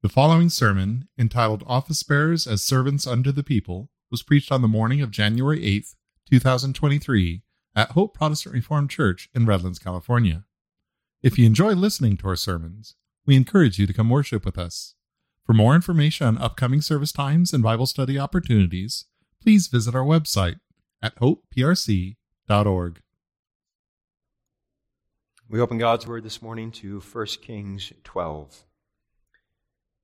The following sermon, entitled Office Bearers as Servants Unto the People, was preached on the morning of January 8th, 2023, at Hope Protestant Reformed Church in Redlands, California. If you enjoy listening to our sermons, we encourage you to come worship with us. For more information on upcoming service times and Bible study opportunities, please visit our website at hopeprc.org. We open God's Word this morning to 1 Kings 12.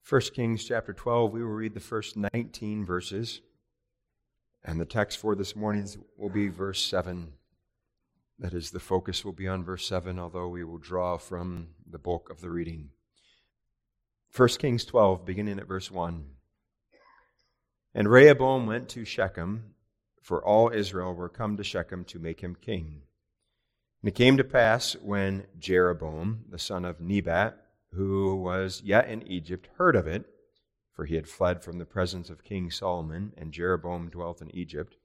1 Kings chapter 12, we will read the first 19 verses. And the text for this morning will be verse 7. That is, the focus will be on verse 7, although we will draw from the bulk of the reading. 1 Kings 12, beginning at verse 1. And Rehoboam went to Shechem, for all Israel were come to Shechem to make him king. And it came to pass when Jeroboam, the son of Nebat, who was yet in Egypt, heard of it, for he had fled from the presence of King Solomon, and Jeroboam dwelt in Egypt,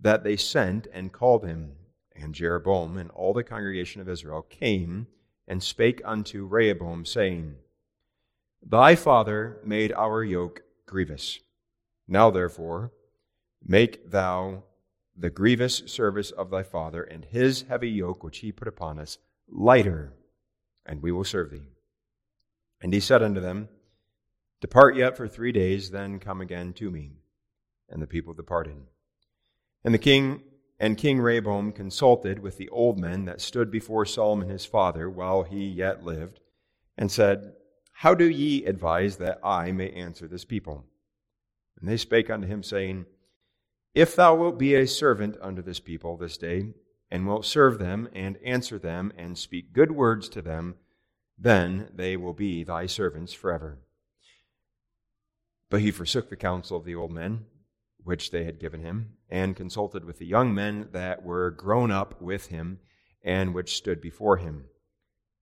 that they sent and called him. And Jeroboam and all the congregation of Israel came and spake unto Rehoboam, saying, Thy father made our yoke grievous. Now therefore, make thou the grievous service of thy father and his heavy yoke which he put upon us lighter, and we will serve thee. And he said unto them, Depart yet for three days, then come again to me. And the people departed. And the king and King Rehoboam consulted with the old men that stood before Solomon his father while he yet lived, and said, How do ye advise that I may answer this people? And they spake unto him, saying, If thou wilt be a servant unto this people this day, and wilt serve them, and answer them, and speak good words to them, then they will be thy servants forever. But he forsook the counsel of the old men, which they had given him, and consulted with the young men that were grown up with him, and which stood before him.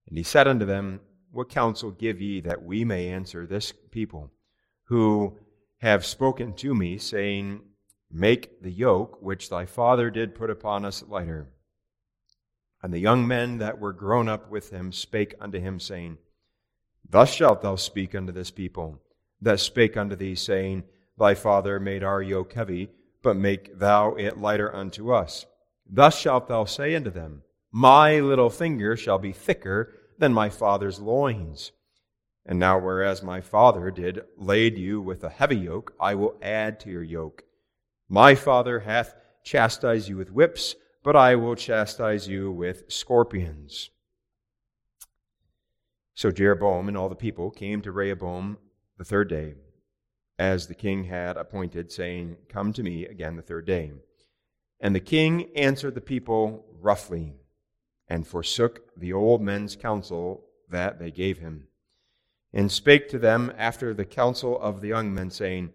And he said unto them, What counsel give ye that we may answer this people, who have spoken to me, saying, Make the yoke which thy father did put upon us lighter? And the young men that were grown up with him spake unto him, saying, Thus shalt thou speak unto this people, that spake unto thee, saying, Thy father made our yoke heavy, but make thou it lighter unto us. Thus shalt thou say unto them, My little finger shall be thicker than my father's loins. And now, whereas my father did lade you with a heavy yoke, I will add to your yoke. My father hath chastised you with whips, but I will chastise you with scorpions. So Jeroboam and all the people came to Rehoboam the third day, as the king had appointed, saying, Come to me again the third day. And the king answered the people roughly, and forsook the old men's counsel that they gave him, and spake to them after the counsel of the young men, saying,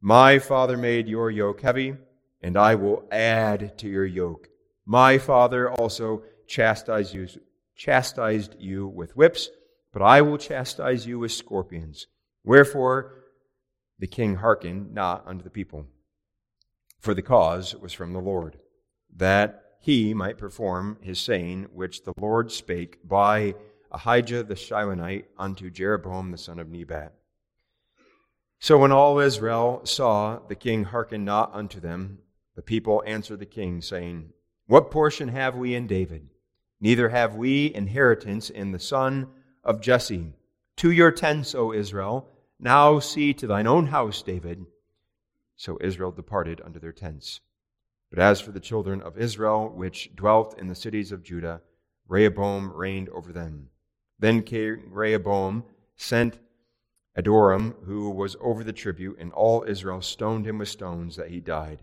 My father made your yoke heavy, and I will add to your yoke. My father also chastised you, chastised you with whips, but I will chastise you with scorpions. Wherefore the king hearkened not unto the people. For the cause was from the Lord, that he might perform his saying, which the Lord spake by Ahijah the Shilonite unto Jeroboam the son of Nebat. So when all Israel saw the king hearken not unto them, the people answered the king, saying, what portion have we in David? Neither have we inheritance in the son of Jesse. To your tents, O Israel. Now see to thine own house, David. So Israel departed unto their tents. But as for the children of Israel, which dwelt in the cities of Judah, Rehoboam reigned over them. Then King Rehoboam sent Adoram, who was over the tribute, and all Israel stoned him with stones that he died.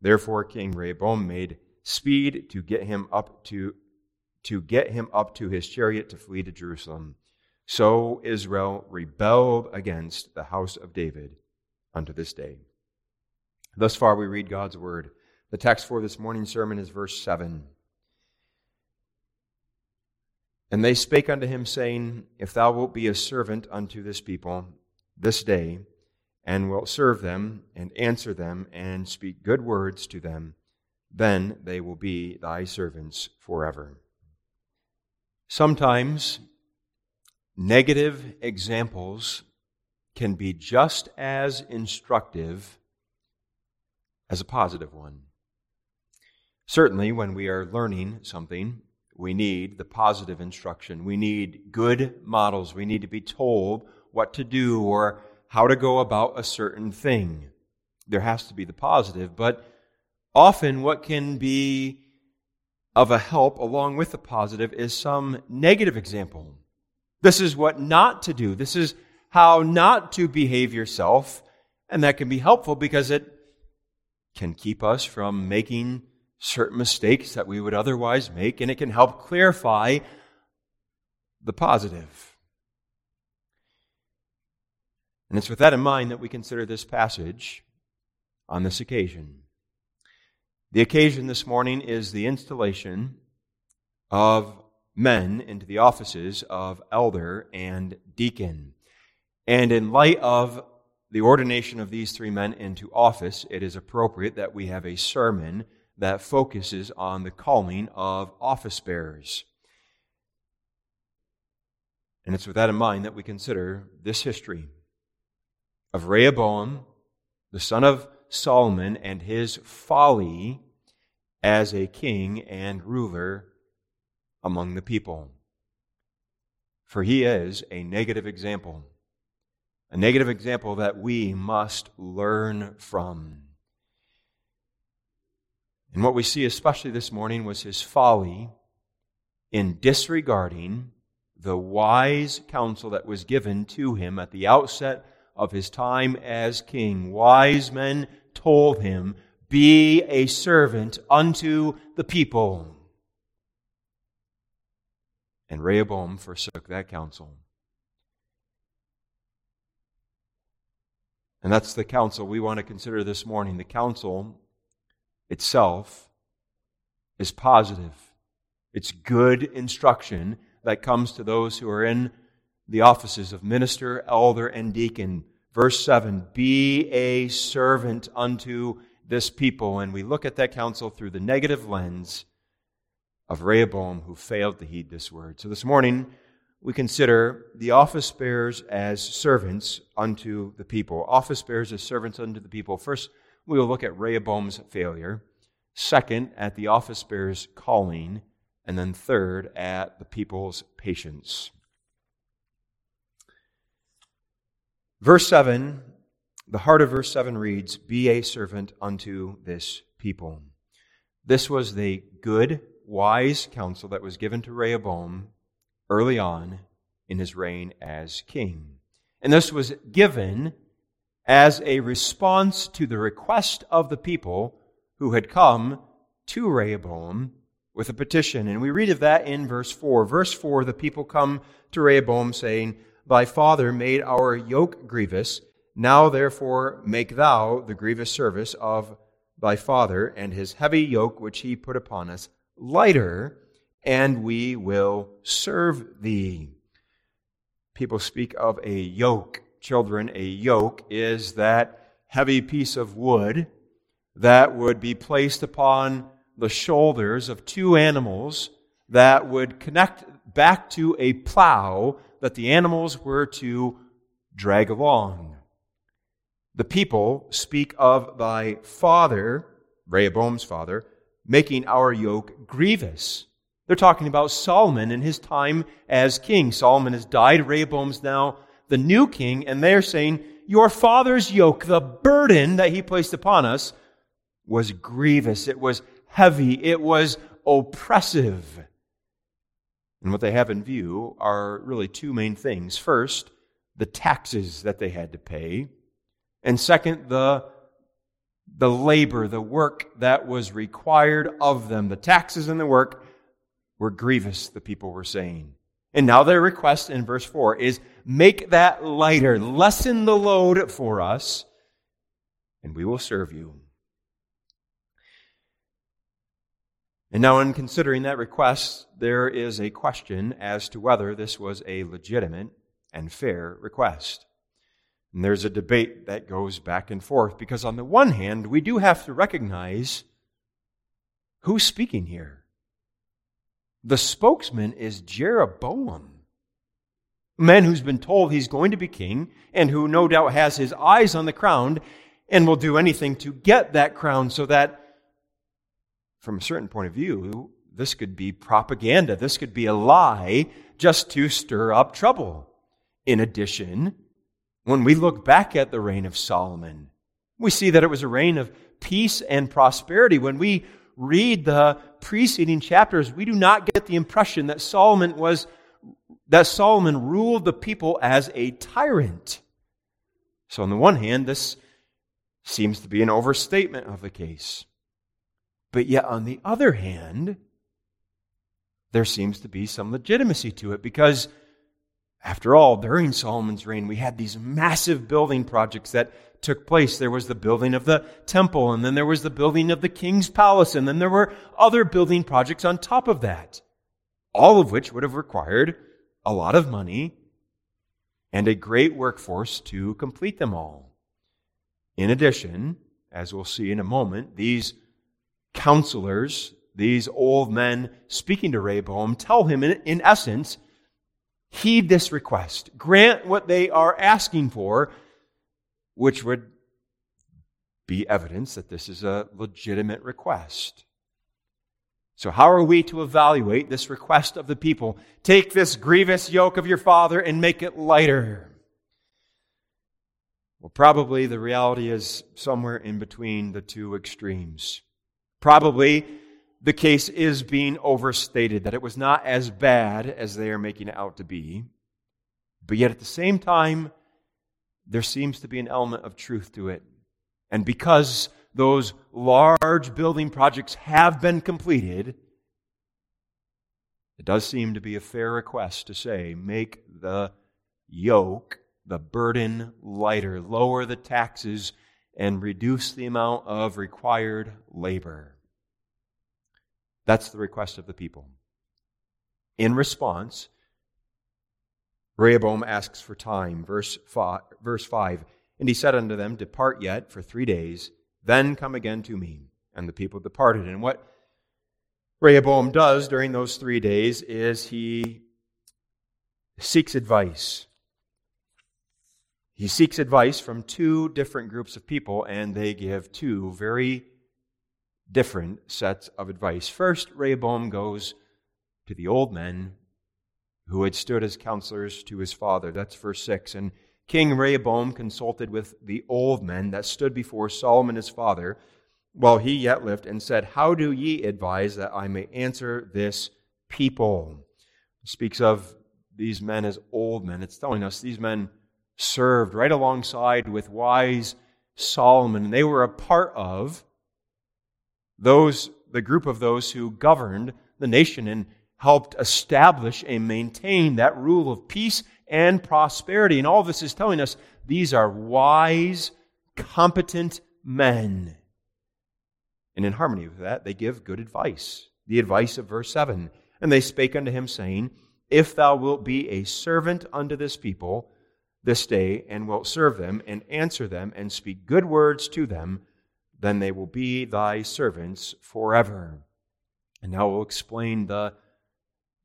Therefore King Rehoboam made speed to get him up to to get him up to his chariot to flee to Jerusalem. So Israel rebelled against the house of David unto this day. Thus far we read God's word. The text for this morning's sermon is verse 7. And they spake unto him, saying, If thou wilt be a servant unto this people this day, and wilt serve them, and answer them, and speak good words to them, then they will be thy servants forever. Sometimes negative examples can be just as instructive as a positive one. Certainly, when we are learning something, we need the positive instruction. We need good models. We need to be told what to do or how to go about a certain thing. There has to be the positive, but often what can be of a help along with the positive is some negative example. This is what not to do. This is how not to behave yourself. And that can be helpful because it can keep us from making certain mistakes that we would otherwise make, and it can help clarify the positive. And it's with that in mind that we consider this passage on this occasion. The occasion this morning is the installation of men into the offices of elder and deacon. And in light of the ordination of these three men into office, it is appropriate that we have a sermon that focuses on the calling of office bearers. And it's with that in mind that we consider this history of Rehoboam, the son of Solomon, and his folly as a king and ruler among the people. For he is a negative example, a negative example that we must learn from. And what we see, especially this morning, was his folly in disregarding the wise counsel that was given to him at the outset of his time as king. Wise men told him, Be a servant unto the people. And Rehoboam forsook that counsel. And that's the counsel we want to consider this morning. The counsel itself is positive. It's good instruction that comes to those who are in the offices of minister, elder, and deacon. Verse 7 Be a servant unto this people. And we look at that counsel through the negative lens of Rehoboam, who failed to heed this word. So this morning, we consider the office bearers as servants unto the people. Office bearers as servants unto the people. First, we will look at Rehoboam's failure. Second, at the office bearer's calling. And then third, at the people's patience. Verse 7, the heart of verse 7 reads, Be a servant unto this people. This was the good, wise counsel that was given to Rehoboam early on in his reign as king. And this was given as a response to the request of the people who had come to Rehoboam with a petition. And we read of that in verse 4. Verse 4 the people come to Rehoboam saying, Thy father made our yoke grievous. Now therefore make thou the grievous service of thy father and his heavy yoke which he put upon us lighter, and we will serve thee. People speak of a yoke children, a yoke is that heavy piece of wood that would be placed upon the shoulders of two animals that would connect back to a plow that the animals were to drag along. The people speak of thy father, Rehoboam's father, making our yoke grievous. They're talking about Solomon and his time as king. Solomon has died. Rehoboam's now the new king, and they're saying, Your father's yoke, the burden that he placed upon us, was grievous. It was heavy. It was oppressive. And what they have in view are really two main things. First, the taxes that they had to pay. And second, the, the labor, the work that was required of them. The taxes and the work were grievous, the people were saying. And now their request in verse 4 is make that lighter, lessen the load for us, and we will serve you. And now, in considering that request, there is a question as to whether this was a legitimate and fair request. And there's a debate that goes back and forth because, on the one hand, we do have to recognize who's speaking here. The spokesman is Jeroboam. A man who's been told he's going to be king and who no doubt has his eyes on the crown and will do anything to get that crown so that, from a certain point of view, this could be propaganda. This could be a lie just to stir up trouble. In addition, when we look back at the reign of Solomon, we see that it was a reign of peace and prosperity. When we read the preceding chapters, we do not get the impression that Solomon was that Solomon ruled the people as a tyrant. So on the one hand, this seems to be an overstatement of the case. But yet on the other hand, there seems to be some legitimacy to it because after all, during Solomon's reign, we had these massive building projects that took place. There was the building of the temple, and then there was the building of the king's palace, and then there were other building projects on top of that, all of which would have required a lot of money and a great workforce to complete them all. In addition, as we'll see in a moment, these counselors, these old men speaking to Rehoboam, tell him in, in essence, heed this request, grant what they are asking for which would be evidence that this is a legitimate request. So, how are we to evaluate this request of the people? Take this grievous yoke of your father and make it lighter. Well, probably the reality is somewhere in between the two extremes. Probably the case is being overstated, that it was not as bad as they are making it out to be. But yet at the same time, there seems to be an element of truth to it. And because those large building projects have been completed, it does seem to be a fair request to say, make the yoke, the burden lighter, lower the taxes, and reduce the amount of required labor. That's the request of the people. In response, Rehoboam asks for time. Verse 5, verse 5 And he said unto them, Depart yet for three days, then come again to me. And the people departed. And what Rehoboam does during those three days is he seeks advice. He seeks advice from two different groups of people, and they give two very different sets of advice. First, Rehoboam goes to the old men who had stood as counselors to his father. That's verse 6. And King Rehoboam consulted with the old men that stood before Solomon his father while he yet lived and said, How do ye advise that I may answer this people? Speaks of these men as old men. It's telling us these men served right alongside with wise Solomon, and they were a part of those the group of those who governed the nation and helped establish and maintain that rule of peace and prosperity. And all this is telling us these are wise, competent men. And in harmony with that, they give good advice. The advice of verse 7. And they spake unto him, saying, If thou wilt be a servant unto this people this day, and wilt serve them, and answer them, and speak good words to them, then they will be thy servants forever. And now we'll explain the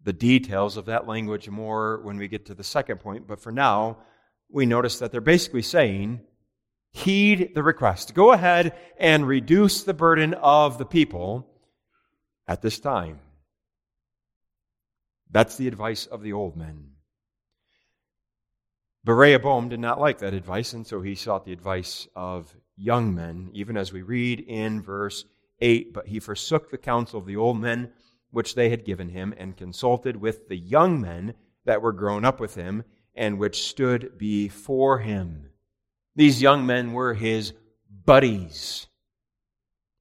the details of that language more when we get to the second point. But for now, we notice that they're basically saying, heed the request. Go ahead and reduce the burden of the people at this time. That's the advice of the old men. Rehoboam did not like that advice, and so he sought the advice of young men, even as we read in verse 8. But he forsook the counsel of the old men which they had given him, and consulted with the young men that were grown up with him, and which stood before him. These young men were his buddies,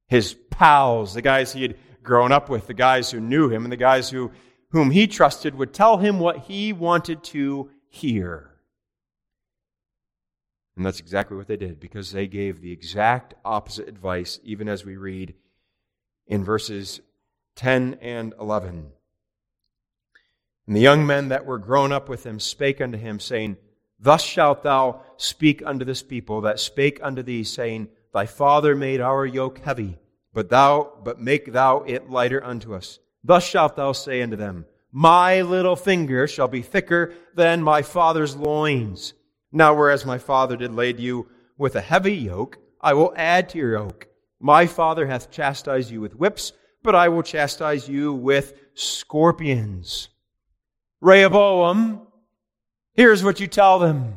his pals, the guys he had grown up with, the guys who knew him, and the guys who, whom he trusted would tell him what he wanted to hear. And that's exactly what they did, because they gave the exact opposite advice, even as we read in verses 10 and 11. And the young men that were grown up with him spake unto him, saying, Thus shalt thou speak unto this people that spake unto thee, saying, Thy father made our yoke heavy, but thou, but make thou it lighter unto us. Thus shalt thou say unto them, My little finger shall be thicker than my father's loins. Now, whereas my father did lade you with a heavy yoke, I will add to your yoke. My father hath chastised you with whips, but I will chastise you with scorpions. Rehoboam, here's what you tell them.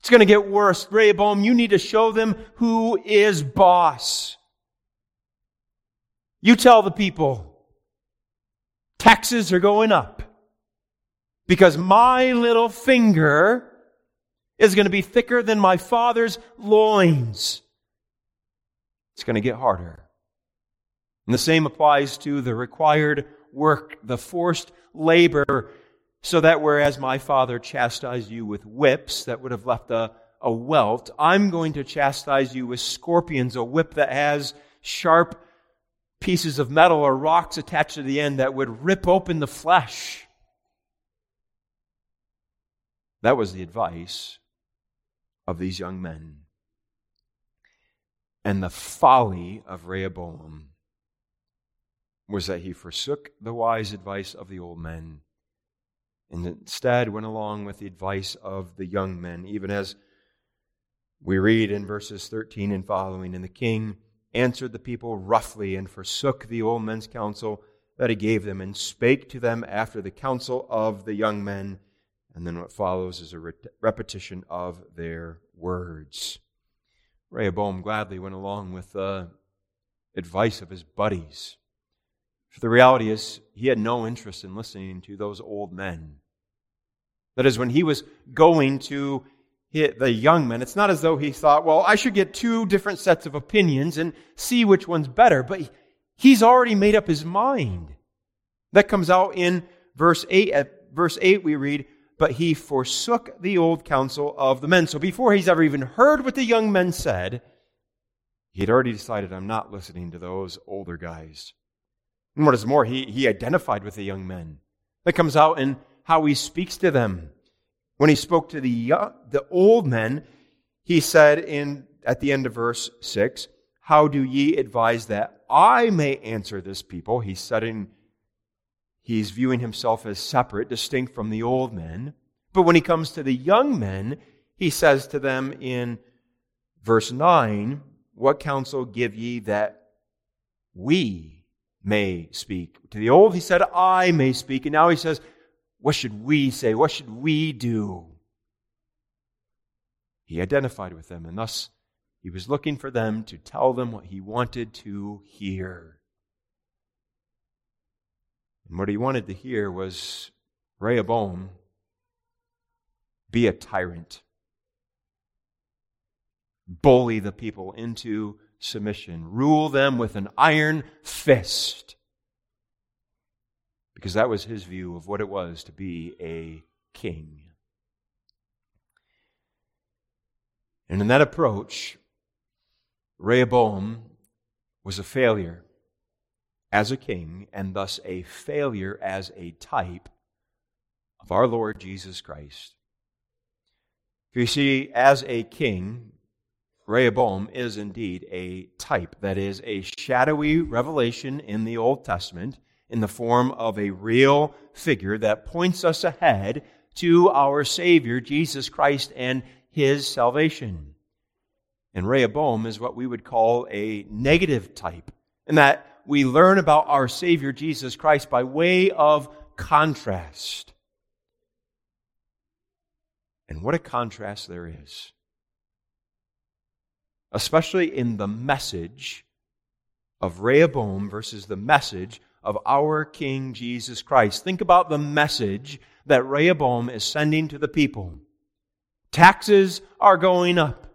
It's going to get worse. Rehoboam, you need to show them who is boss. You tell the people, taxes are going up because my little finger is going to be thicker than my father's loins. It's going to get harder. And the same applies to the required work, the forced labor, so that whereas my father chastised you with whips that would have left a, a welt, I'm going to chastise you with scorpions, a whip that has sharp pieces of metal or rocks attached to the end that would rip open the flesh. That was the advice of these young men. And the folly of Rehoboam was that he forsook the wise advice of the old men and instead went along with the advice of the young men, even as we read in verses 13 and following. And the king answered the people roughly and forsook the old men's counsel that he gave them and spake to them after the counsel of the young men. And then what follows is a repetition of their words. Rehoboam gladly went along with the advice of his buddies. For the reality is, he had no interest in listening to those old men. That is, when he was going to hit the young men, it's not as though he thought, well, I should get two different sets of opinions and see which one's better. But he's already made up his mind. That comes out in verse 8. At verse 8, we read, But he forsook the old counsel of the men. So before he's ever even heard what the young men said, he had already decided, I'm not listening to those older guys. And what is more, he, he identified with the young men. That comes out in how he speaks to them. When he spoke to the, young, the old men, he said in, at the end of verse 6, How do ye advise that I may answer this people? He's setting, he's viewing himself as separate, distinct from the old men. But when he comes to the young men, he says to them in verse 9, What counsel give ye that we may speak? To the old, he said, I may speak. And now he says, what should we say? What should we do? He identified with them, and thus he was looking for them to tell them what he wanted to hear. And what he wanted to hear was Rehoboam be a tyrant, bully the people into submission, rule them with an iron fist. Because that was his view of what it was to be a king. And in that approach, Rehoboam was a failure as a king and thus a failure as a type of our Lord Jesus Christ. You see, as a king, Rehoboam is indeed a type, that is, a shadowy revelation in the Old Testament in the form of a real figure that points us ahead to our Savior, Jesus Christ, and his salvation. And Rehoboam is what we would call a negative type, in that we learn about our Savior, Jesus Christ, by way of contrast. And what a contrast there is. Especially in the message of Rehoboam versus the message of our King Jesus Christ. Think about the message that Rehoboam is sending to the people. Taxes are going up.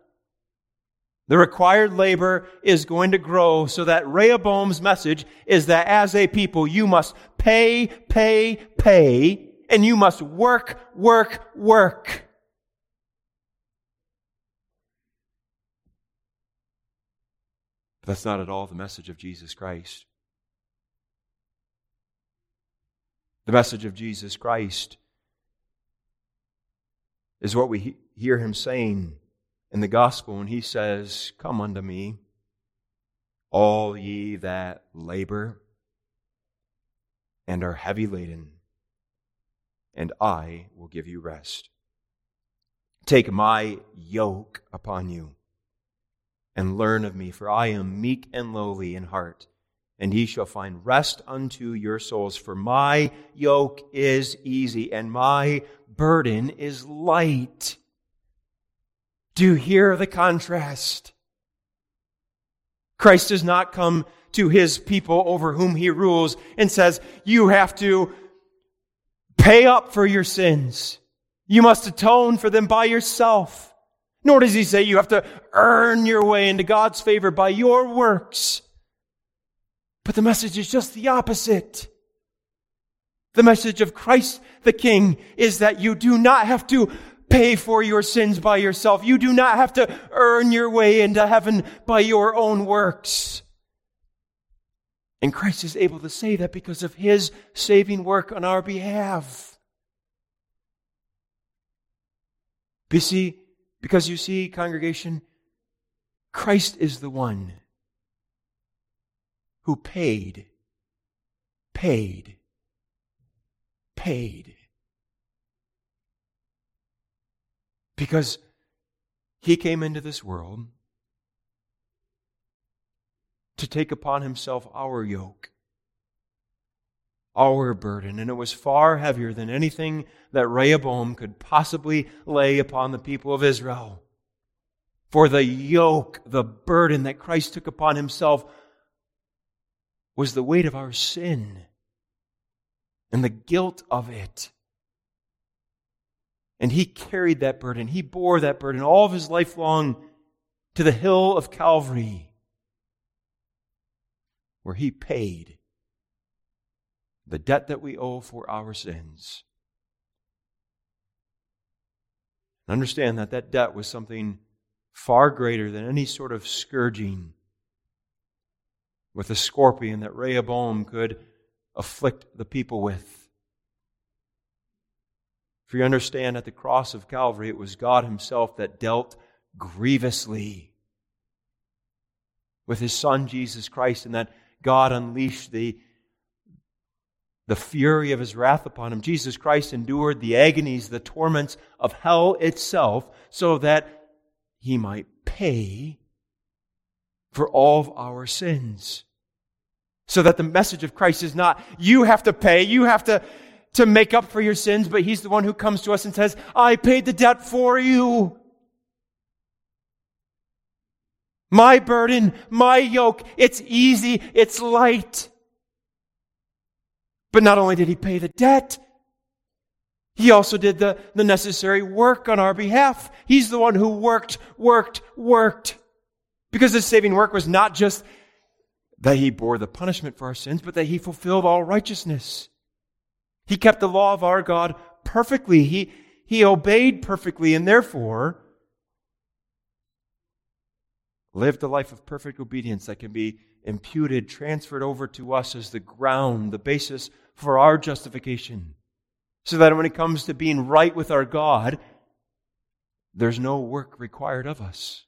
The required labor is going to grow so that Rehoboam's message is that as a people, you must pay, pay, pay, and you must work, work, work. But that's not at all the message of Jesus Christ. The message of Jesus Christ is what we hear him saying in the gospel when he says, Come unto me, all ye that labor and are heavy laden, and I will give you rest. Take my yoke upon you and learn of me, for I am meek and lowly in heart, and ye shall find rest unto your souls. For my yoke is easy and my burden is light. Do you hear the contrast? Christ does not come to his people over whom he rules and says, You have to pay up for your sins. You must atone for them by yourself. Nor does he say you have to earn your way into God's favor by your works. But the message is just the opposite. The message of Christ the King is that you do not have to pay for your sins by yourself. You do not have to earn your way into heaven by your own works. And Christ is able to say that because of his saving work on our behalf. See, because you see, congregation, Christ is the one who paid, paid, paid. Because he came into this world to take upon himself our yoke our burden, and it was far heavier than anything that Rehoboam could possibly lay upon the people of Israel. For the yoke, the burden that Christ took upon himself was the weight of our sin and the guilt of it. And he carried that burden. He bore that burden all of his life long to the hill of Calvary, where he paid the debt that we owe for our sins. Understand that that debt was something far greater than any sort of scourging with a scorpion that Rehoboam could afflict the people with. For you understand, at the cross of Calvary, it was God Himself that dealt grievously with His Son, Jesus Christ, and that God unleashed the the fury of his wrath upon him. Jesus Christ endured the agonies, the torments of hell itself, so that he might pay for all of our sins. So that the message of Christ is not, you have to pay, you have to, to make up for your sins, but he's the one who comes to us and says, I paid the debt for you. My burden, my yoke, it's easy, it's light. But not only did he pay the debt, he also did the, the necessary work on our behalf. He's the one who worked, worked, worked. Because his saving work was not just that he bore the punishment for our sins, but that he fulfilled all righteousness. He kept the law of our God perfectly. He, he obeyed perfectly and therefore lived a life of perfect obedience that can be imputed, transferred over to us as the ground, the basis for our justification. So that when it comes to being right with our God, there's no work required of us.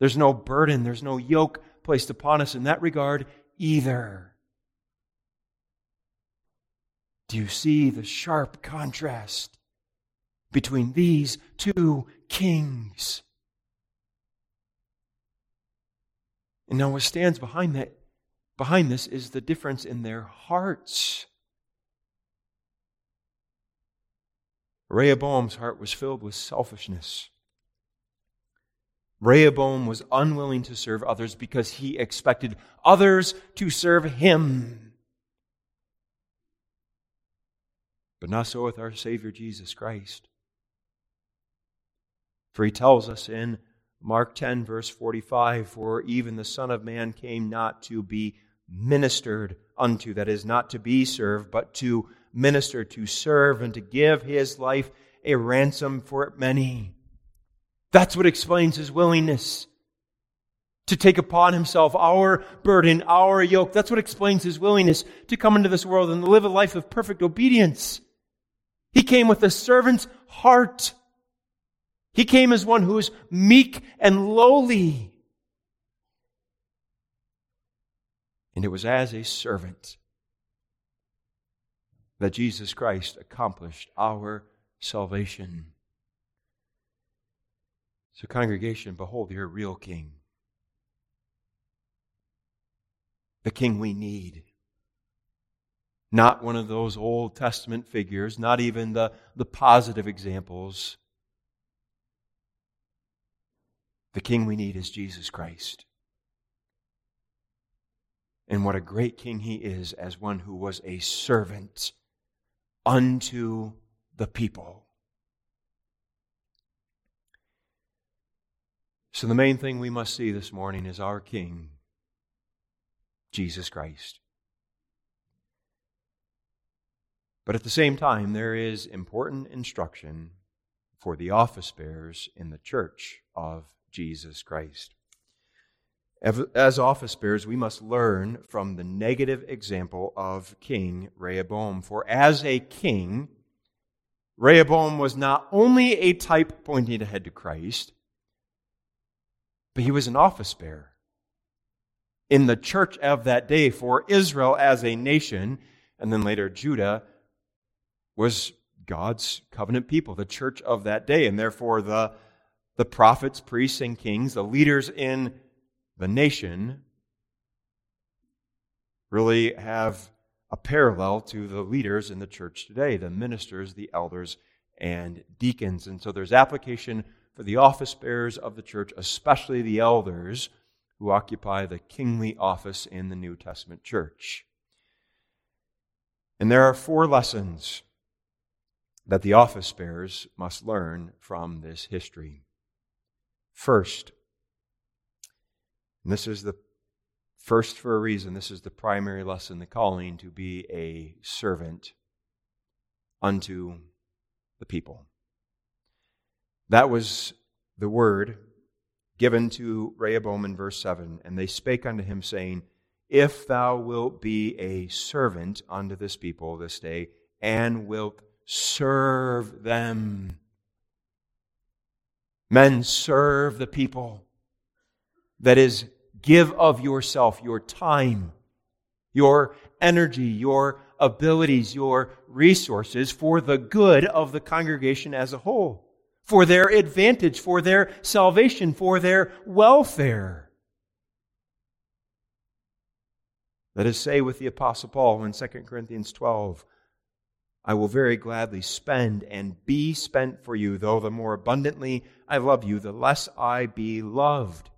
There's no burden, there's no yoke placed upon us in that regard either. Do you see the sharp contrast between these two kings? And now, what stands behind that behind this is the difference in their hearts. Rehoboam's heart was filled with selfishness. Rehoboam was unwilling to serve others because he expected others to serve him. But not so with our Savior Jesus Christ. For he tells us in Mark 10, verse 45 For even the Son of Man came not to be ministered unto, that is, not to be served, but to minister, to serve, and to give his life a ransom for many. That's what explains his willingness to take upon himself our burden, our yoke. That's what explains his willingness to come into this world and live a life of perfect obedience. He came with a servant's heart. He came as one who is meek and lowly. and it was as a servant that Jesus Christ accomplished our salvation. So, congregation, behold your real King. The King we need. Not one of those Old Testament figures, not even the, the positive examples. The King we need is Jesus Christ. And what a great King he is as one who was a servant unto the people. So, the main thing we must see this morning is our King, Jesus Christ. But at the same time, there is important instruction for the office bearers in the church of Jesus Christ. As office bearers, we must learn from the negative example of King Rehoboam. For as a king, Rehoboam was not only a type pointing ahead to Christ, but he was an office bearer. In the church of that day, for Israel as a nation, and then later Judah, was God's covenant people, the church of that day. And therefore, the, the prophets, priests, and kings, the leaders in the nation, really have a parallel to the leaders in the church today the ministers, the elders, and deacons. And so there's application for the office bearers of the church, especially the elders who occupy the kingly office in the New Testament church. And there are four lessons that the office bearers must learn from this history. First, and this is the first for a reason, this is the primary lesson, the calling to be a servant unto the people. That was the word given to Rehoboam in verse 7. And they spake unto him, saying, If thou wilt be a servant unto this people this day, and wilt serve them. Men, serve the people. That is, give of yourself, your time, your energy, your abilities, your resources for the good of the congregation as a whole, for their advantage, for their salvation, for their welfare. Let us say with the Apostle Paul in 2 Corinthians 12, I will very gladly spend and be spent for you, though the more abundantly I love you, the less I be loved.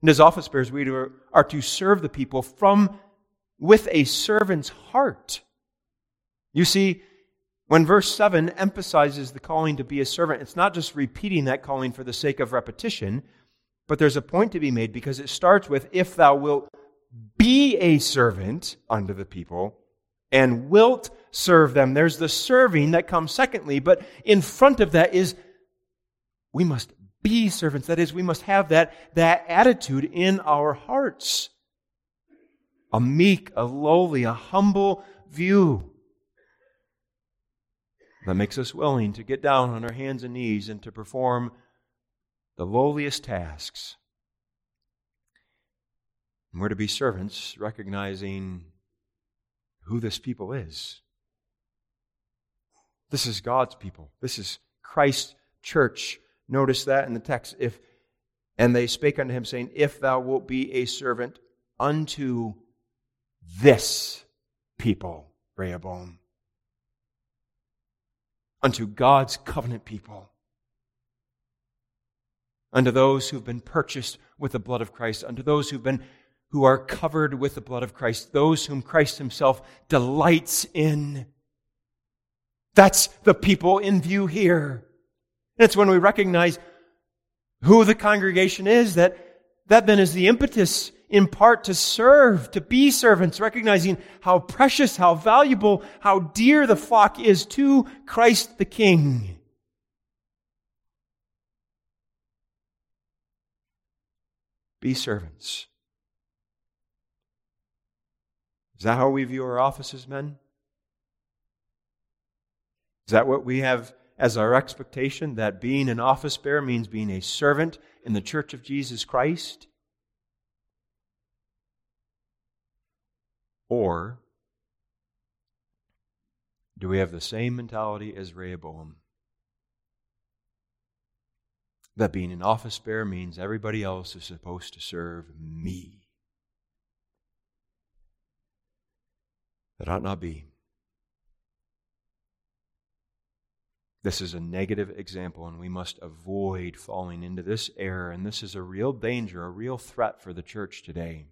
And as office bearers, we are to serve the people from with a servant's heart. You see, when verse 7 emphasizes the calling to be a servant, it's not just repeating that calling for the sake of repetition, but there's a point to be made because it starts with, If thou wilt be a servant unto the people, and wilt serve them. There's the serving that comes secondly, but in front of that is we must be servants. That is, we must have that, that attitude in our hearts. A meek, a lowly, a humble view that makes us willing to get down on our hands and knees and to perform the lowliest tasks. And we're to be servants, recognizing who this people is. This is God's people. This is Christ's church. Notice that in the text. If and they spake unto him, saying, If thou wilt be a servant unto this people, Rehoboam, unto God's covenant people, unto those who've been purchased with the blood of Christ, unto those who've been who are covered with the blood of Christ, those whom Christ himself delights in. That's the people in view here. It's when we recognize who the congregation is that that then is the impetus in part to serve, to be servants, recognizing how precious, how valuable, how dear the flock is to Christ the King. Be servants. Is that how we view our offices, men? Is that what we have as our expectation? That being an office bearer means being a servant in the church of Jesus Christ? Or Do we have the same mentality as Rehoboam? That being an office bearer means everybody else is supposed to serve me. That ought not be. This is a negative example, and we must avoid falling into this error. And this is a real danger, a real threat for the church today.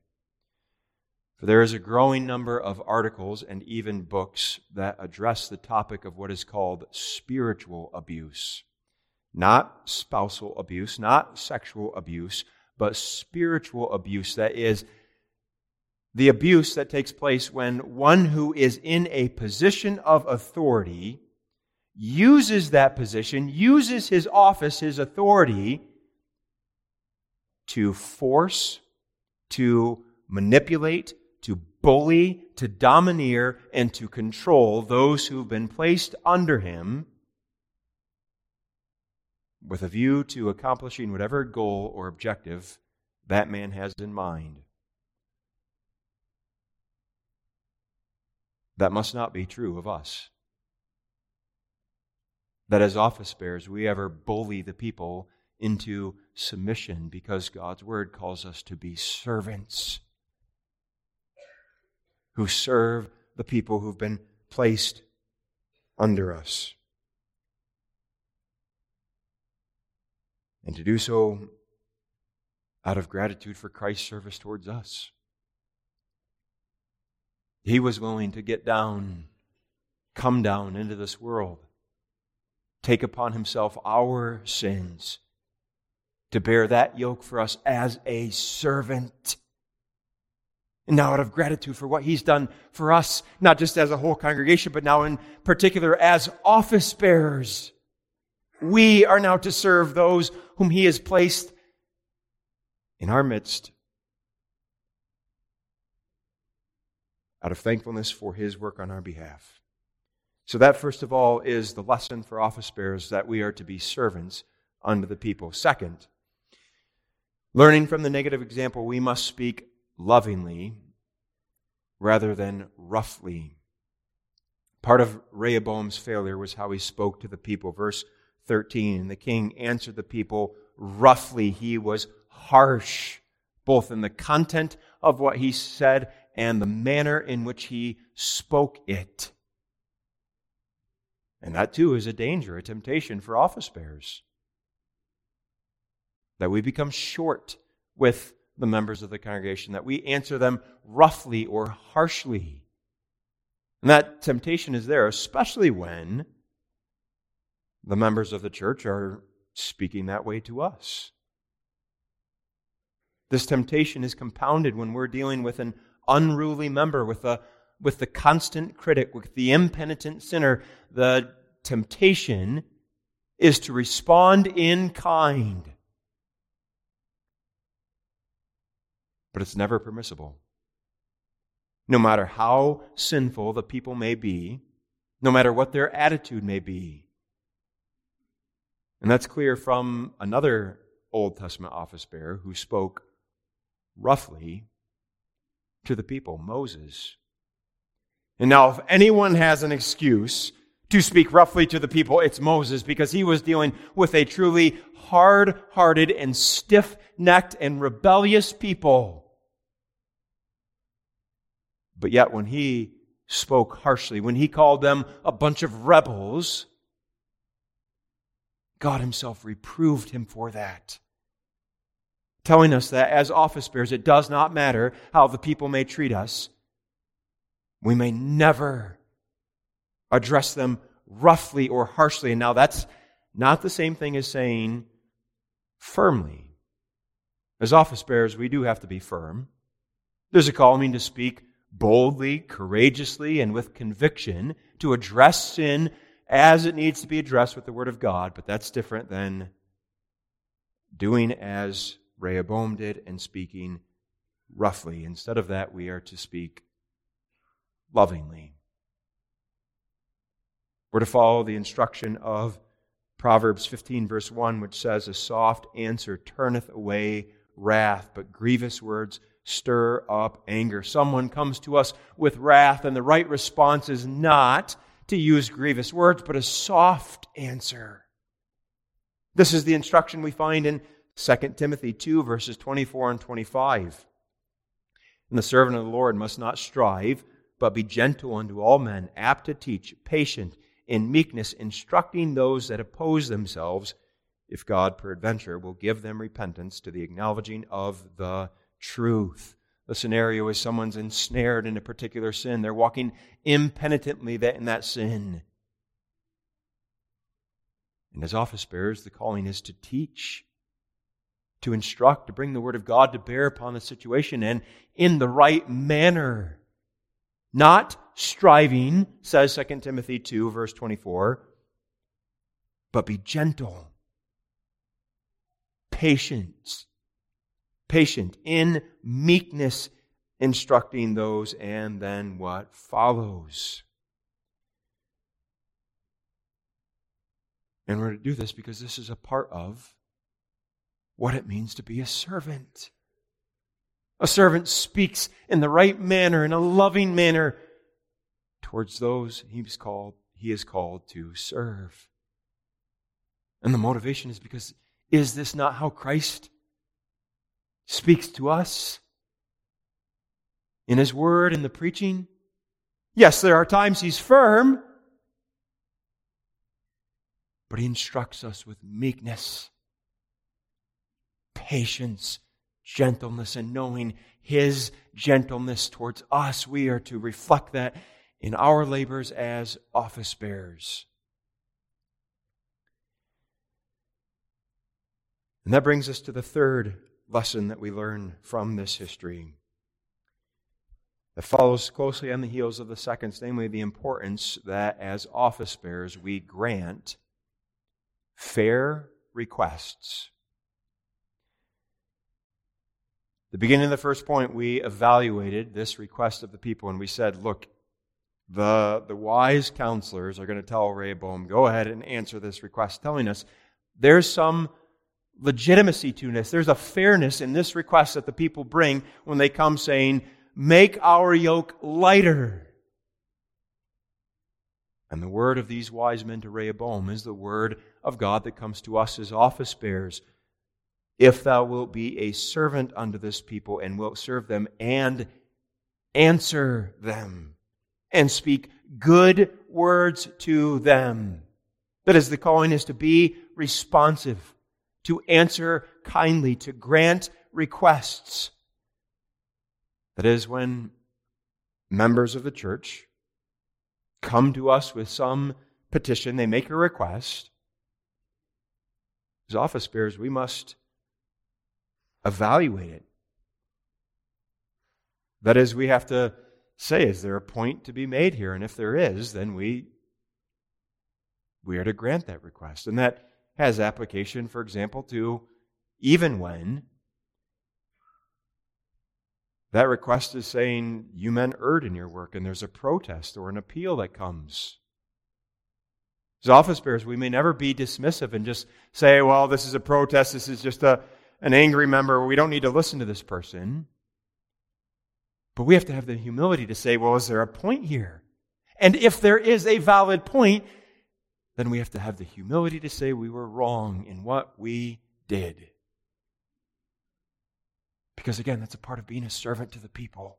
For there is a growing number of articles and even books that address the topic of what is called spiritual abuse. Not spousal abuse, not sexual abuse, but spiritual abuse. That is, the abuse that takes place when one who is in a position of authority uses that position, uses his office, his authority, to force, to manipulate, to bully, to domineer, and to control those who've been placed under him with a view to accomplishing whatever goal or objective that man has in mind. That must not be true of us that as office bearers we ever bully the people into submission because God's word calls us to be servants who serve the people who've been placed under us. And to do so out of gratitude for Christ's service towards us. He was willing to get down, come down into this world take upon himself our sins to bear that yoke for us as a servant. And now, out of gratitude for what he's done for us, not just as a whole congregation, but now in particular as office bearers, we are now to serve those whom he has placed in our midst out of thankfulness for his work on our behalf. So, that first of all is the lesson for office bearers that we are to be servants unto the people. Second, learning from the negative example, we must speak lovingly rather than roughly. Part of Rehoboam's failure was how he spoke to the people. Verse 13 The king answered the people roughly, he was harsh, both in the content of what he said and the manner in which he spoke it. And that too is a danger, a temptation for office bearers. That we become short with the members of the congregation, that we answer them roughly or harshly. And that temptation is there, especially when the members of the church are speaking that way to us. This temptation is compounded when we're dealing with an unruly member, with a with the constant critic, with the impenitent sinner, the temptation is to respond in kind. But it's never permissible. No matter how sinful the people may be, no matter what their attitude may be. And that's clear from another Old Testament office bearer who spoke roughly to the people, Moses. And now, if anyone has an excuse to speak roughly to the people, it's Moses because he was dealing with a truly hard hearted and stiff necked and rebellious people. But yet, when he spoke harshly, when he called them a bunch of rebels, God Himself reproved him for that. Telling us that as office bearers, it does not matter how the people may treat us. We may never address them roughly or harshly. And now that's not the same thing as saying firmly. As office bearers, we do have to be firm. There's a calling to speak boldly, courageously, and with conviction to address sin as it needs to be addressed with the Word of God, but that's different than doing as Rehoboam did and speaking roughly. Instead of that, we are to speak lovingly. We're to follow the instruction of Proverbs 15, verse 1, which says, A soft answer turneth away wrath, but grievous words stir up anger. Someone comes to us with wrath, and the right response is not to use grievous words, but a soft answer. This is the instruction we find in 2 Timothy 2, verses 24 and 25. And the servant of the Lord must not strive, but be gentle unto all men, apt to teach, patient, in meekness, instructing those that oppose themselves, if God peradventure will give them repentance to the acknowledging of the truth. The scenario is someone's ensnared in a particular sin. They're walking impenitently in that sin. And as office bearers, the calling is to teach, to instruct, to bring the Word of God to bear upon the situation and in the right manner. Not striving, says 2 Timothy 2, verse 24, but be gentle, patient, patient, in meekness, instructing those, and then what follows. And we're to do this because this is a part of what it means to be a servant. A servant speaks in the right manner, in a loving manner, towards those he's called, he is called to serve. And the motivation is because is this not how Christ speaks to us? In his word, in the preaching? Yes, there are times he's firm, but he instructs us with meekness, patience, gentleness, and knowing his gentleness towards us. We are to reflect that in our labors as office bearers. And that brings us to the third lesson that we learn from this history. That follows closely on the heels of the second, namely the importance that as office bearers we grant fair requests. The beginning of the first point, we evaluated this request of the people and we said, look, the, the wise counselors are going to tell Rehoboam, go ahead and answer this request, telling us there's some legitimacy to this. There's a fairness in this request that the people bring when they come saying, make our yoke lighter. And the word of these wise men to Rehoboam is the word of God that comes to us as office bearers. If thou wilt be a servant unto this people and wilt serve them and answer them and speak good words to them. That is, the calling is to be responsive, to answer kindly, to grant requests. That is, when members of the church come to us with some petition, they make a request. As office bearers, we must evaluate it. That is, we have to say, is there a point to be made here? And if there is, then we, we are to grant that request. And that has application, for example, to even when that request is saying, you men erred in your work, and there's a protest or an appeal that comes. As office bearers, we may never be dismissive and just say, well, this is a protest, this is just a, an angry member, we don't need to listen to this person. But we have to have the humility to say, well, is there a point here? And if there is a valid point, then we have to have the humility to say we were wrong in what we did. Because again, that's a part of being a servant to the people.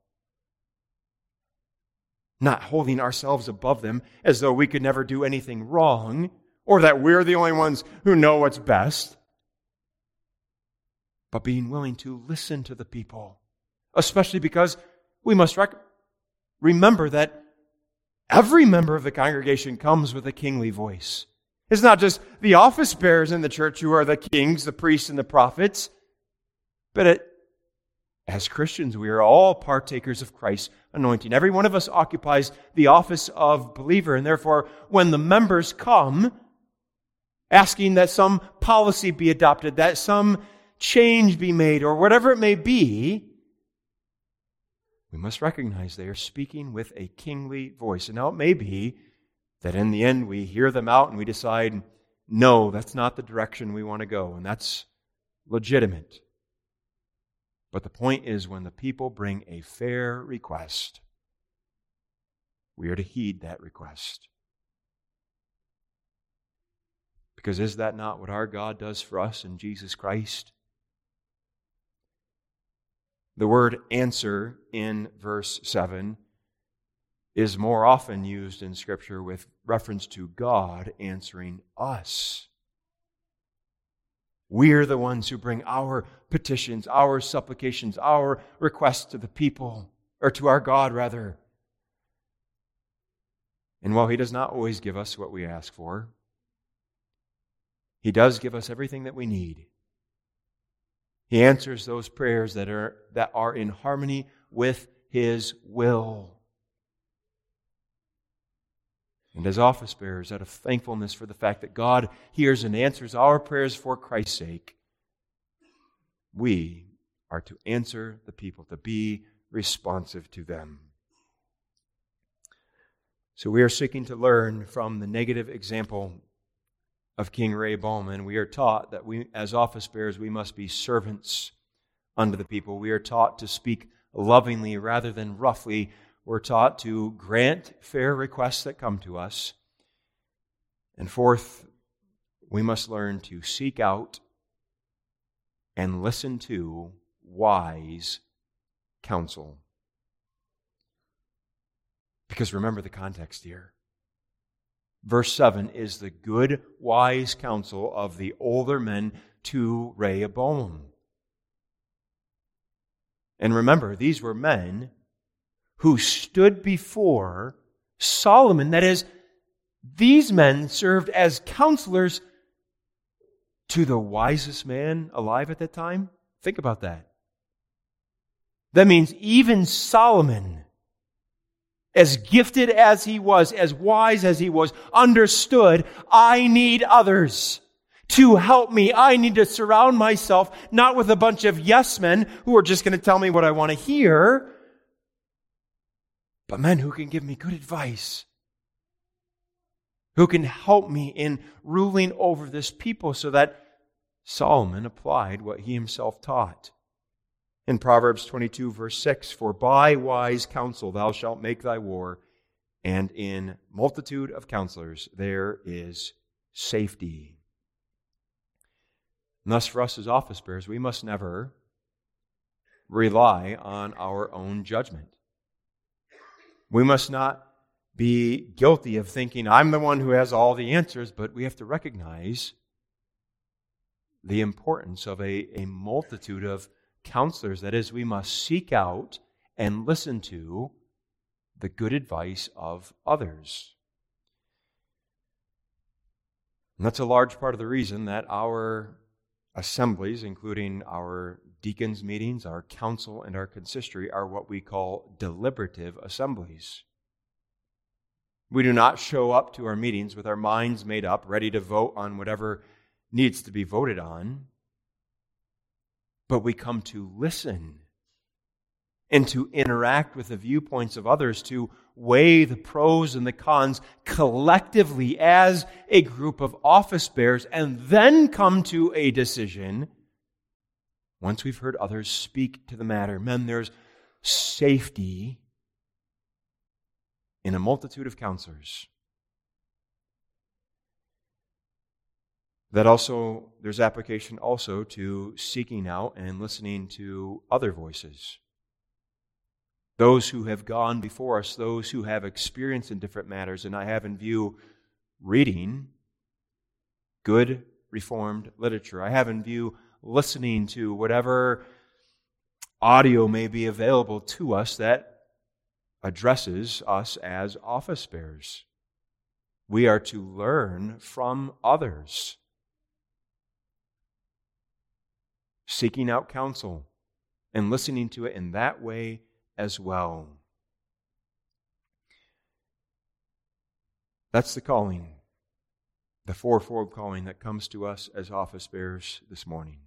Not holding ourselves above them as though we could never do anything wrong or that we're the only ones who know what's best, but being willing to listen to the people, especially because we must rec- remember that every member of the congregation comes with a kingly voice. It's not just the office bearers in the church who are the kings, the priests, and the prophets, but it, as Christians, we are all partakers of Christ's anointing. Every one of us occupies the office of believer, and therefore, when the members come asking that some policy be adopted, that some change be made, or whatever it may be, we must recognize they are speaking with a kingly voice. And now it may be that in the end we hear them out and we decide, no, that's not the direction we want to go. And that's legitimate. But the point is, when the people bring a fair request, we are to heed that request. Because is that not what our God does for us in Jesus Christ? The word answer in verse 7 is more often used in Scripture with reference to God answering us. We're the ones who bring our petitions, our supplications, our requests to the people, or to our God, rather. And while He does not always give us what we ask for, He does give us everything that we need. He answers those prayers that are, that are in harmony with His will. And as office bearers, out of thankfulness for the fact that God hears and answers our prayers for Christ's sake, we are to answer the people, to be responsive to them. So we are seeking to learn from the negative example of King Rehoboam, and we are taught that we, as office bearers, we must be servants unto the people. We are taught to speak lovingly rather than roughly. We're taught to grant fair requests that come to us. And fourth, we must learn to seek out and listen to wise counsel. Because remember the context here. Verse 7 is the good, wise counsel of the older men to Rehoboam. And remember, these were men who stood before Solomon. That is, these men served as counselors to the wisest man alive at that time. Think about that. That means even Solomon, as gifted as he was, as wise as he was, understood, I need others to help me. I need to surround myself not with a bunch of yes men who are just going to tell me what I want to hear, but men who can give me good advice, who can help me in ruling over this people so that Solomon applied what he himself taught. In Proverbs 22, verse 6, For by wise counsel thou shalt make thy war, and in multitude of counselors there is safety. And thus, for us as office bearers, we must never rely on our own judgment. We must not be guilty of thinking, I'm the one who has all the answers, but we have to recognize the importance of a, a multitude of counselors. That is, we must seek out and listen to the good advice of others. And that's a large part of the reason that our assemblies, including our deacons' meetings, our council, and our consistory, are what we call deliberative assemblies. We do not show up to our meetings with our minds made up, ready to vote on whatever needs to be voted on, but we come to listen and to interact with the viewpoints of others, to weigh the pros and the cons collectively as a group of office bearers, and then come to a decision. Once we've heard others speak to the matter, men, there's safety in a multitude of counselors. That also, there's application also to seeking out and listening to other voices those who have gone before us, those who have experience in different matters, and I have in view reading good Reformed literature. I have in view listening to whatever audio may be available to us that addresses us as office bearers. We are to learn from others, seeking out counsel and listening to it in that way as well. That's the calling, the fourfold calling that comes to us as office bearers this morning.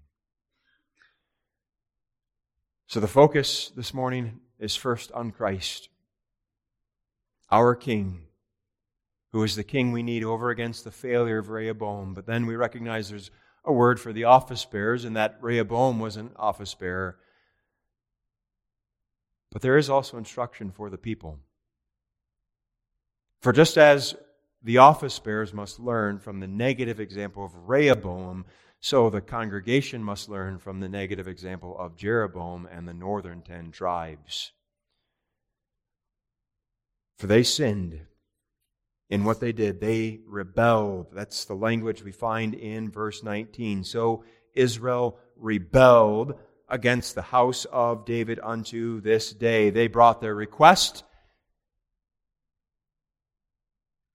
So the focus this morning is first on Christ, our King, who is the King we need over against the failure of Rehoboam. But then we recognize there's a word for the office bearers, and that Rehoboam was an office bearer. But there is also instruction for the people. For just as the office bearers must learn from the negative example of Rehoboam, so the congregation must learn from the negative example of Jeroboam and the northern ten tribes. For they sinned in what they did. They rebelled. That's the language we find in verse 19. So Israel rebelled against the house of David unto this day. They brought their request,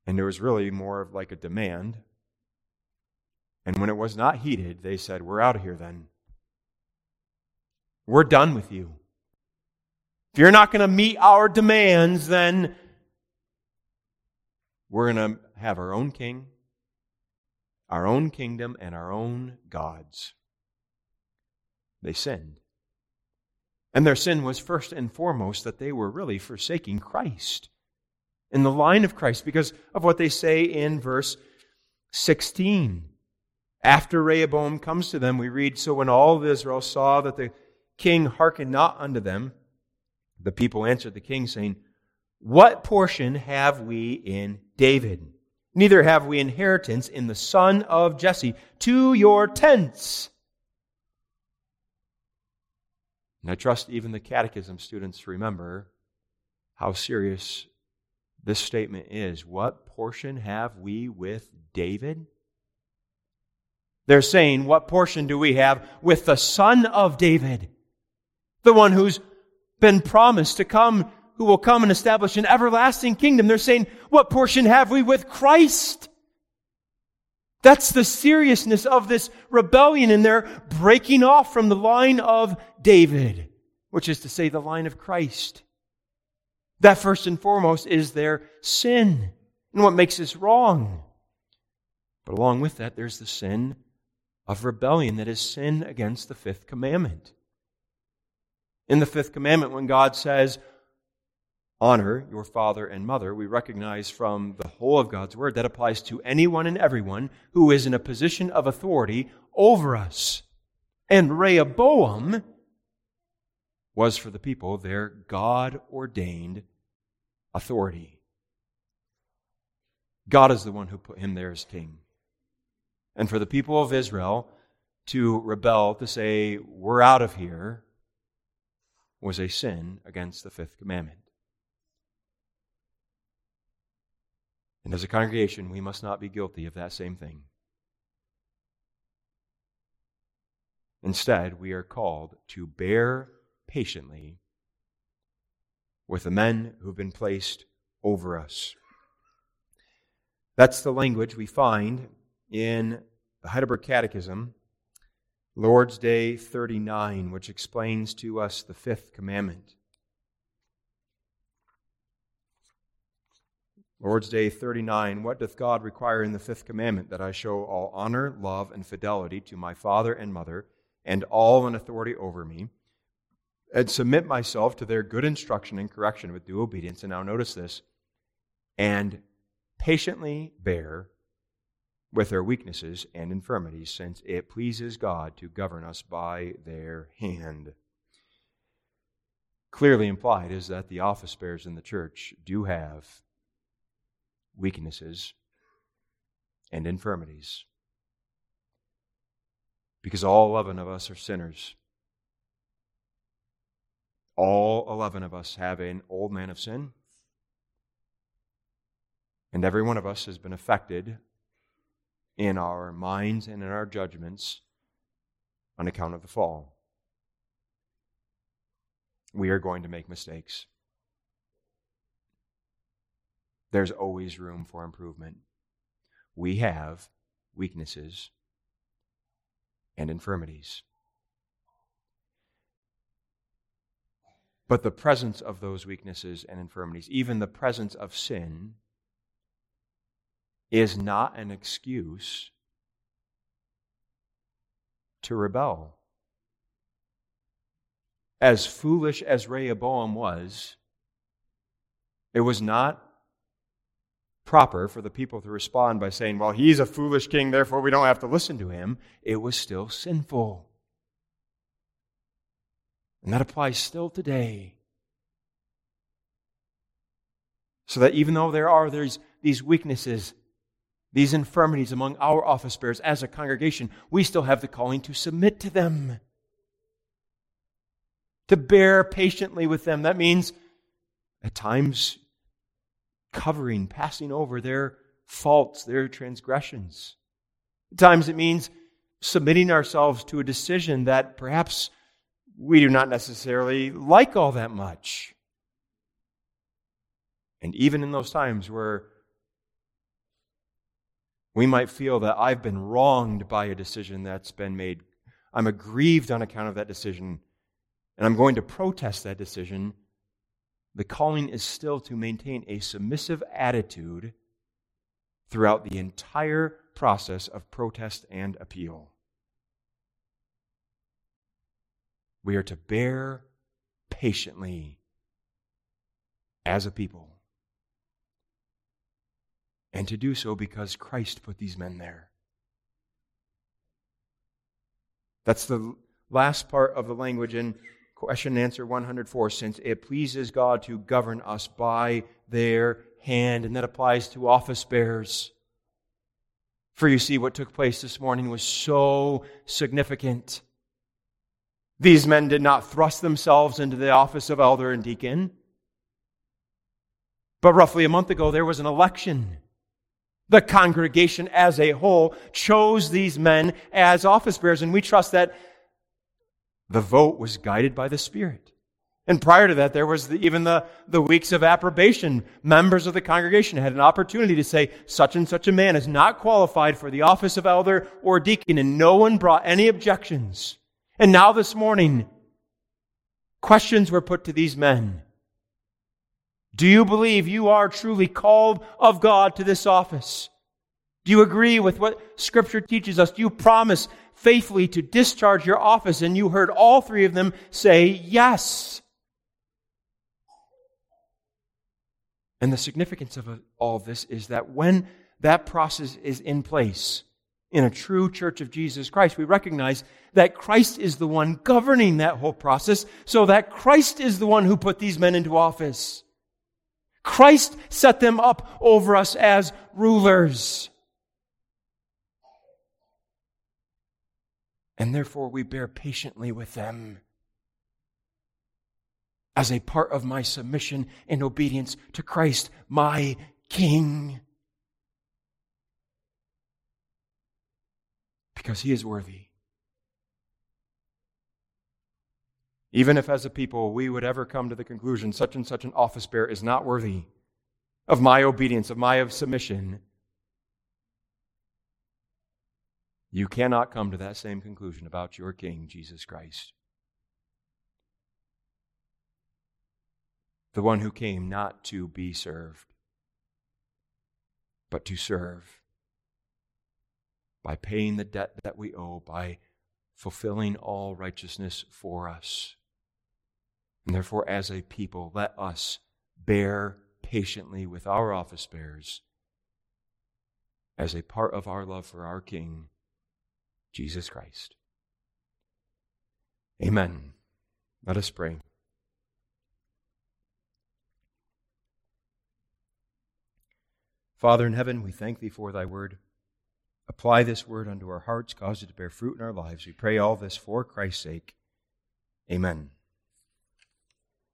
and there was really more of like a demand. And when it was not heeded, they said, We're out of here then. We're done with you. If you're not going to meet our demands, then we're going to have our own king, our own kingdom, and our own gods. They sinned. And their sin was first and foremost that they were really forsaking Christ in the line of Christ because of what they say in verse 16. After Rehoboam comes to them, we read So when all of Israel saw that the king hearkened not unto them, the people answered the king, saying, What portion have we in David. Neither have we inheritance in the son of Jesse. To your tents. And I trust even the catechism students remember how serious this statement is. What portion have we with David? They're saying, What portion do we have with the son of David? The one who's been promised to come who will come and establish an everlasting kingdom. They're saying, What portion have we with Christ? That's the seriousness of this rebellion, and they're breaking off from the line of David, which is to say, the line of Christ. That first and foremost is their sin and what makes this wrong. But along with that, there's the sin of rebellion that is sin against the fifth commandment. In the fifth commandment, when God says, honor your father and mother, we recognize from the whole of God's word that applies to anyone and everyone who is in a position of authority over us. And Rehoboam was for the people their God ordained authority. God is the one who put him there as king. And for the people of Israel to rebel, to say, we're out of here, was a sin against the fifth commandment. And as a congregation, we must not be guilty of that same thing. Instead, we are called to bear patiently with the men who've been placed over us. That's the language we find in the Heidelberg Catechism, Lord's Day 39, which explains to us the fifth commandment. Lord's Day 39 What doth God require in the fifth commandment? That I show all honor, love, and fidelity to my father and mother, and all in authority over me, and submit myself to their good instruction and correction with due obedience. And now notice this and patiently bear with their weaknesses and infirmities, since it pleases God to govern us by their hand. Clearly implied is that the office bearers in the church do have weaknesses, and infirmities. Because all 11 of us are sinners. All 11 of us have an old man of sin. And every one of us has been affected in our minds and in our judgments on account of the fall. We are going to make mistakes there's always room for improvement. We have weaknesses and infirmities. But the presence of those weaknesses and infirmities, even the presence of sin, is not an excuse to rebel. As foolish as Rehoboam was, it was not proper for the people to respond by saying, well, he's a foolish king, therefore we don't have to listen to him, it was still sinful. And that applies still today. So that even though there are these, these weaknesses, these infirmities among our office bearers as a congregation, we still have the calling to submit to them, to bear patiently with them. That means at times covering, passing over their faults, their transgressions. At times it means submitting ourselves to a decision that perhaps we do not necessarily like all that much. And even in those times where we might feel that I've been wronged by a decision that's been made, I'm aggrieved on account of that decision, and I'm going to protest that decision, the calling is still to maintain a submissive attitude throughout the entire process of protest and appeal. We are to bear patiently as a people. And to do so because Christ put these men there. That's the last part of the language in question and answer 104 since it pleases God to govern us by their hand, and that applies to office bearers. For you see, what took place this morning was so significant. These men did not thrust themselves into the office of elder and deacon. But roughly a month ago, there was an election. The congregation as a whole chose these men as office bearers, and we trust that the vote was guided by the Spirit. And prior to that, there was the, even the, the weeks of approbation. Members of the congregation had an opportunity to say, such and such a man is not qualified for the office of elder or deacon, and no one brought any objections. And now this morning, questions were put to these men. Do you believe you are truly called of God to this office? Do you agree with what Scripture teaches us? Do you promise faithfully to discharge your office? And you heard all three of them say yes. And the significance of all of this is that when that process is in place, in a true church of Jesus Christ, we recognize that Christ is the one governing that whole process, so that Christ is the one who put these men into office. Christ set them up over us as rulers. And therefore we bear patiently with them as a part of my submission and obedience to Christ, my King. because he is worthy. Even if, as a people, we would ever come to the conclusion such and such an office bearer is not worthy of my obedience, of my submission, you cannot come to that same conclusion about your King, Jesus Christ. The one who came not to be served, but to serve by paying the debt that we owe, by fulfilling all righteousness for us. And therefore, as a people, let us bear patiently with our office bearers as a part of our love for our King, Jesus Christ. Amen. Let us pray. Father in heaven, we thank thee for thy word. Apply this word unto our hearts, cause it to bear fruit in our lives. We pray all this for Christ's sake. Amen.